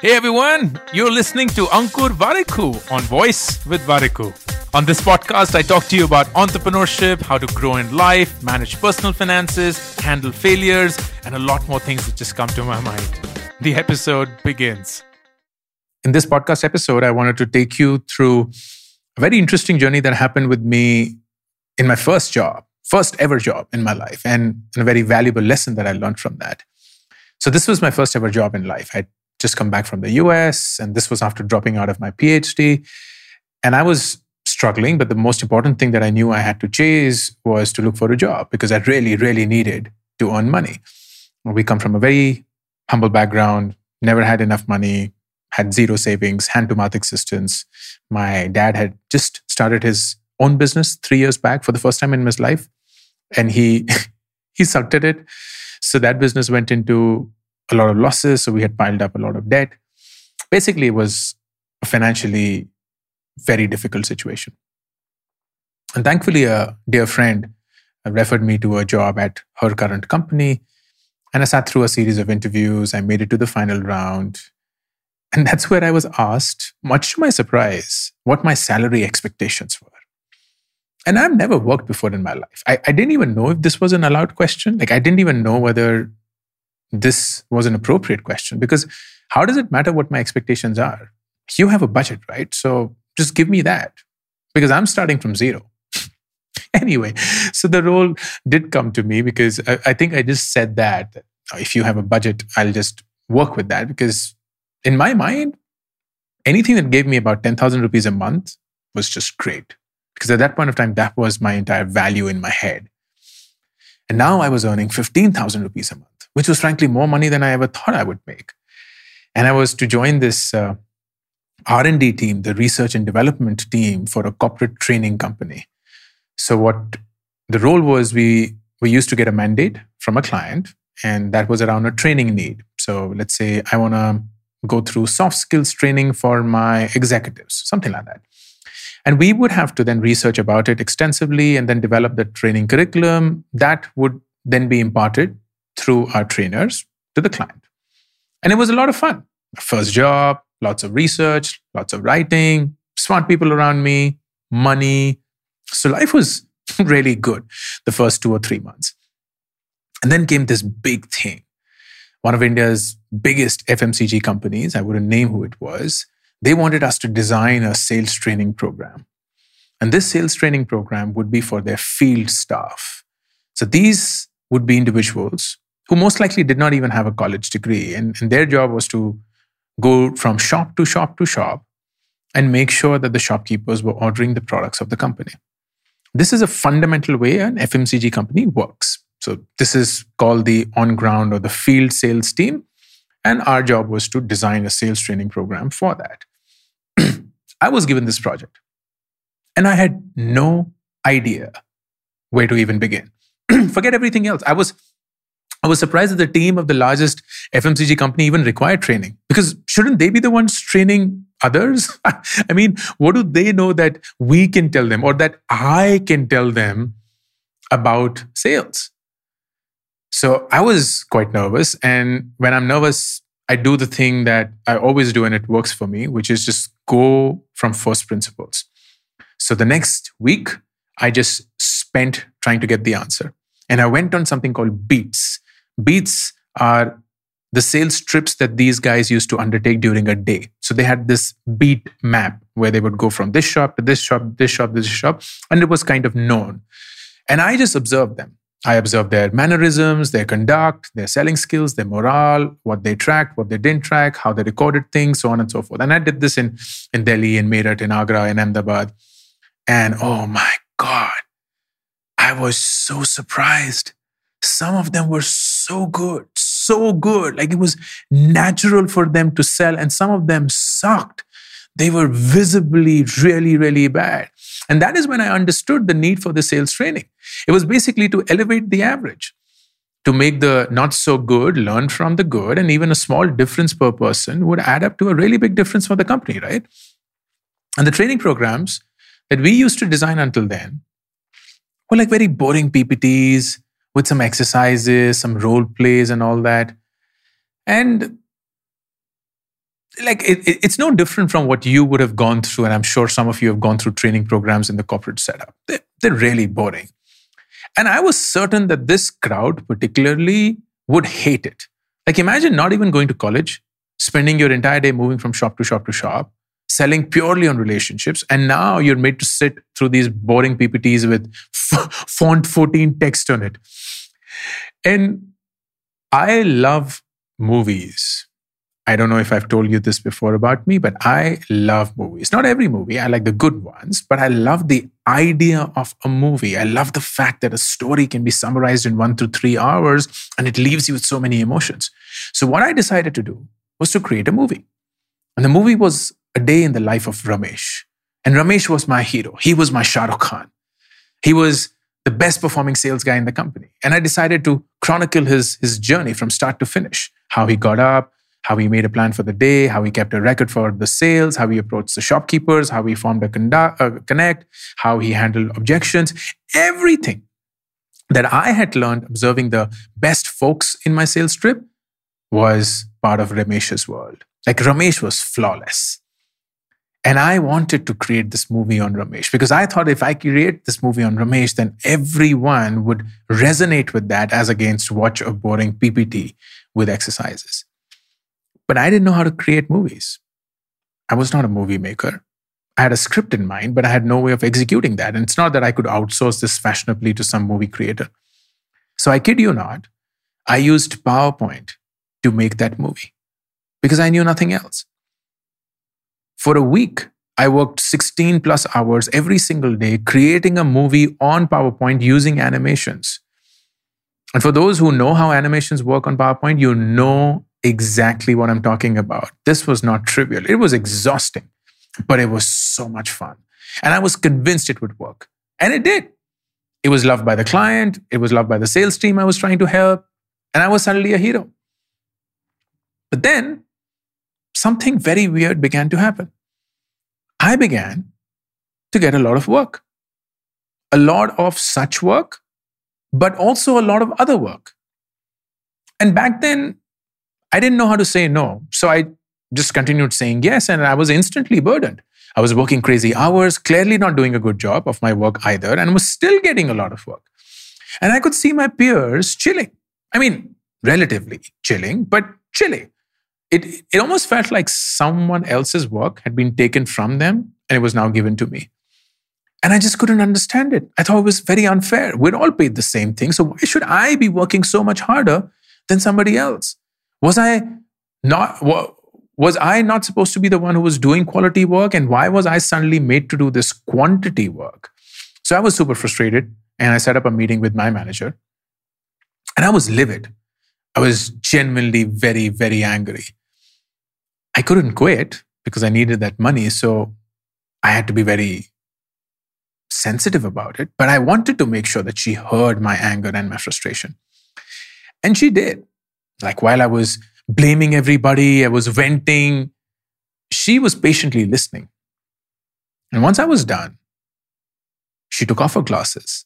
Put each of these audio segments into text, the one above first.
Hey everyone, you're listening to Ankur Warikoo on Voice with Warikoo. On this podcast, I talk to you about entrepreneurship, how to grow in life, manage personal finances, handle failures, and a lot more things that just come to my mind. The episode begins. In this podcast episode, I wanted to take you through a very interesting journey that happened with me in my first job, first ever job in my life, and a very valuable lesson that I learned from that. So, this was my first ever job in life. I'd just come back from the US, and this was after dropping out of my PhD. And I was struggling, but the most important thing that I knew I had to chase was to look for a job because I really, really needed to earn money. We come from a very humble background, never had enough money, had zero savings, hand to mouth existence. My dad had just started his own business three years back for the first time in his life, and he he sucked at it. So that business went into a lot of losses. So we had piled up a lot of debt. Basically, it was a financially very difficult situation. And thankfully, a dear friend uh, referred me to a job at her current company. And I sat through a series of interviews. I made it to the final round. And that's where I was asked, much to my surprise, what my salary expectations were. And I've never worked before in my life. I, I didn't even know if this was an allowed question. Like, I didn't even know whether this was an appropriate question because how does it matter what my expectations are? You have a budget, right? So just give me that because I'm starting from zero. anyway, so the role did come to me because I, I think I just said that oh, if you have a budget, I'll just work with that because in my mind, anything that gave me about 10,000 rupees a month was just great. Because at that point of time, that was my entire value in my head. And now I was earning 15,000 rupees a month, which was frankly more money than I ever thought I would make. And I was to join this uh, R&D team, the research and development team for a corporate training company. So what the role was we we used to get a mandate from a client and that was around a training need. So let's say I want to go through soft skills training for my executives, something like that. And we would have to then research about it extensively and then develop the training curriculum that would then be imparted through our trainers to the client. And it was a lot of fun. First job, lots of research, lots of writing, smart people around me, money. So life was really good the first two or three months. And then came this big thing. One of India's biggest FMCG companies, I wouldn't name who it was, they wanted us to design a sales training program. And this sales training program would be for their field staff. So these would be individuals who most likely did not even have a college degree. And, and their job was to go from shop to shop to shop and make sure that the shopkeepers were ordering the products of the company. This is a fundamental way an FMCG company works. So, this is called the on ground or the field sales team. And our job was to design a sales training program for that. I was given this project and I had no idea where to even begin. Forget everything else. I was I was surprised that the team of the largest FMCG company even required training because shouldn't they be the ones training others? I mean, what do they know that we can tell them or that I can tell them about sales? So I was quite nervous. And when I'm nervous, I do the thing that I always do and it works for me, which is just go from first principles. So the next week, I just spent trying to get the answer. And I went on something called Beats. Beats are the sales trips that these guys used to undertake during a day. So they had this beat map where they would go from this shop to this shop, this shop, this shop, and it was kind of known. And I just observed them. I observed their mannerisms, their conduct, their selling skills, their morale, what they tracked, what they didn't track, how they recorded things, so on and so forth. And I did this in, in Delhi, in Meerut, in Agra, in Ahmedabad. And oh my God, I was so surprised. Some of them were so good, so good. Like it was natural for them to sell, and some of them sucked. They were visibly really, really bad. And that is when I understood the need for the sales training. It was basically to elevate the average, to make the not so good learn from the good, and even a small difference per person would add up to a really big difference for the company, right? And the training programs that we used to design until then were like very boring PPTs with some exercises, some role plays, and all that. And like it, it, it's no different from what you would have gone through. And I'm sure some of you have gone through training programs in the corporate setup. They're, they're really boring. And I was certain that this crowd, particularly, would hate it. Like, imagine not even going to college, spending your entire day moving from shop to shop to shop, selling purely on relationships. And now you're made to sit through these boring PPTs with f- font 14 text on it. And I love movies. I don't know if I've told you this before about me, but I love movies. Not every movie, I like the good ones, but I love the idea of a movie. I love the fact that a story can be summarized in one to three hours and it leaves you with so many emotions. So, what I decided to do was to create a movie. And the movie was a day in the life of Ramesh. And Ramesh was my hero. He was my Shah Rukh Khan. He was the best performing sales guy in the company. And I decided to chronicle his, his journey from start to finish how he got up, how he made a plan for the day, how he kept a record for the sales, how he approached the shopkeepers, how he formed a conduct, uh, connect, how he handled objections, everything that I had learned observing the best folks in my sales trip was part of Ramesh's world. Like Ramesh was flawless. And I wanted to create this movie on Ramesh because I thought if I create this movie on Ramesh, then everyone would resonate with that as against watch a boring PPT with exercises. But I didn't know how to create movies. I was not a movie maker. I had a script in mind, but I had no way of executing that. And it's not that I could outsource this fashionably to some movie creator. So I kid you not, I used PowerPoint to make that movie because I knew nothing else. For a week, I worked 16 plus hours every single day creating a movie on PowerPoint using animations. And for those who know how animations work on PowerPoint, you know exactly what I'm talking about. This was not trivial. It was exhausting, but it was so much fun. And I was convinced it would work. And it did. It was loved by the client, it was loved by the sales team I was trying to help, and I was suddenly a hero. But then something very weird began to happen. I began to get a lot of work, a lot of such work, but also a lot of other work. And back then, I didn't know how to say no. So I just continued saying yes, and I was instantly burdened. I was working crazy hours, clearly not doing a good job of my work either, and was still getting a lot of work. And I could see my peers chilling. I mean, relatively chilling, but chilling. It, it almost felt like someone else's work had been taken from them and it was now given to me. And I just couldn't understand it. I thought it was very unfair. We're all paid the same thing. So why should I be working so much harder than somebody else? Was I not was I not supposed to be the one who was doing quality work and why was I suddenly made to do this quantity work? So I was super frustrated and I set up a meeting with my manager and I was livid. I was genuinely very very angry. I couldn't quit because I needed that money so I had to be very sensitive about it, but I wanted to make sure that she heard my anger and my frustration. And she did. Like while I was blaming everybody, I was venting, she was patiently listening. And once I was done, she took off her glasses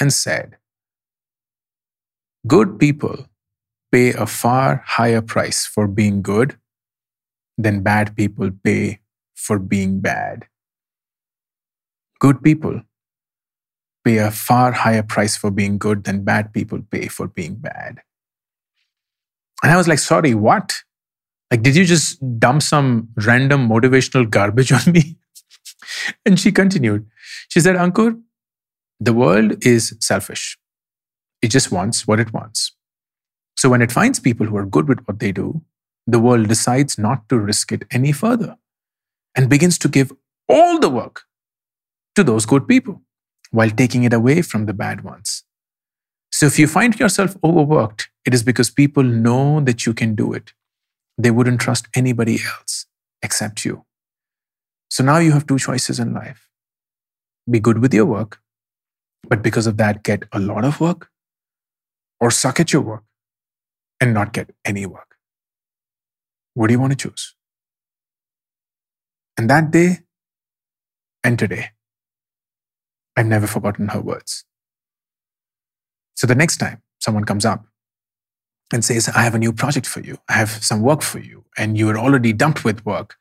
and said, Good people pay a far higher price for being good than bad people pay for being bad. Good people pay a far higher price for being good than bad people pay for being bad. And I was like, sorry, what? Like, did you just dump some random motivational garbage on me? and she continued. She said, Ankur, the world is selfish. It just wants what it wants. So when it finds people who are good with what they do, the world decides not to risk it any further and begins to give all the work to those good people while taking it away from the bad ones. So if you find yourself overworked, it is because people know that you can do it. They wouldn't trust anybody else except you. So now you have two choices in life be good with your work, but because of that, get a lot of work, or suck at your work and not get any work. What do you want to choose? And that day and today, I've never forgotten her words. So the next time someone comes up and says, I have a new project for you, I have some work for you, and you are already dumped with work,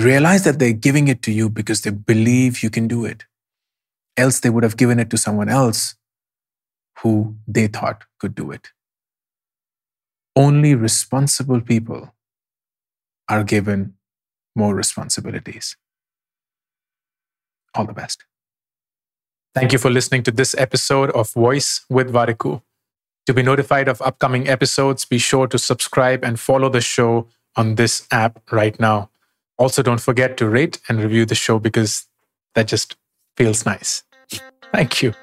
realize that they're giving it to you because they believe you can do it. Else, they would have given it to someone else who they thought could do it. Only responsible people are given more responsibilities. All the best. Thank you for listening to this episode of Voice with Warikoo. To be notified of upcoming episodes, be sure to subscribe and follow the show on this app right now. Also, don't forget to rate and review the show because that just feels nice. Thank you.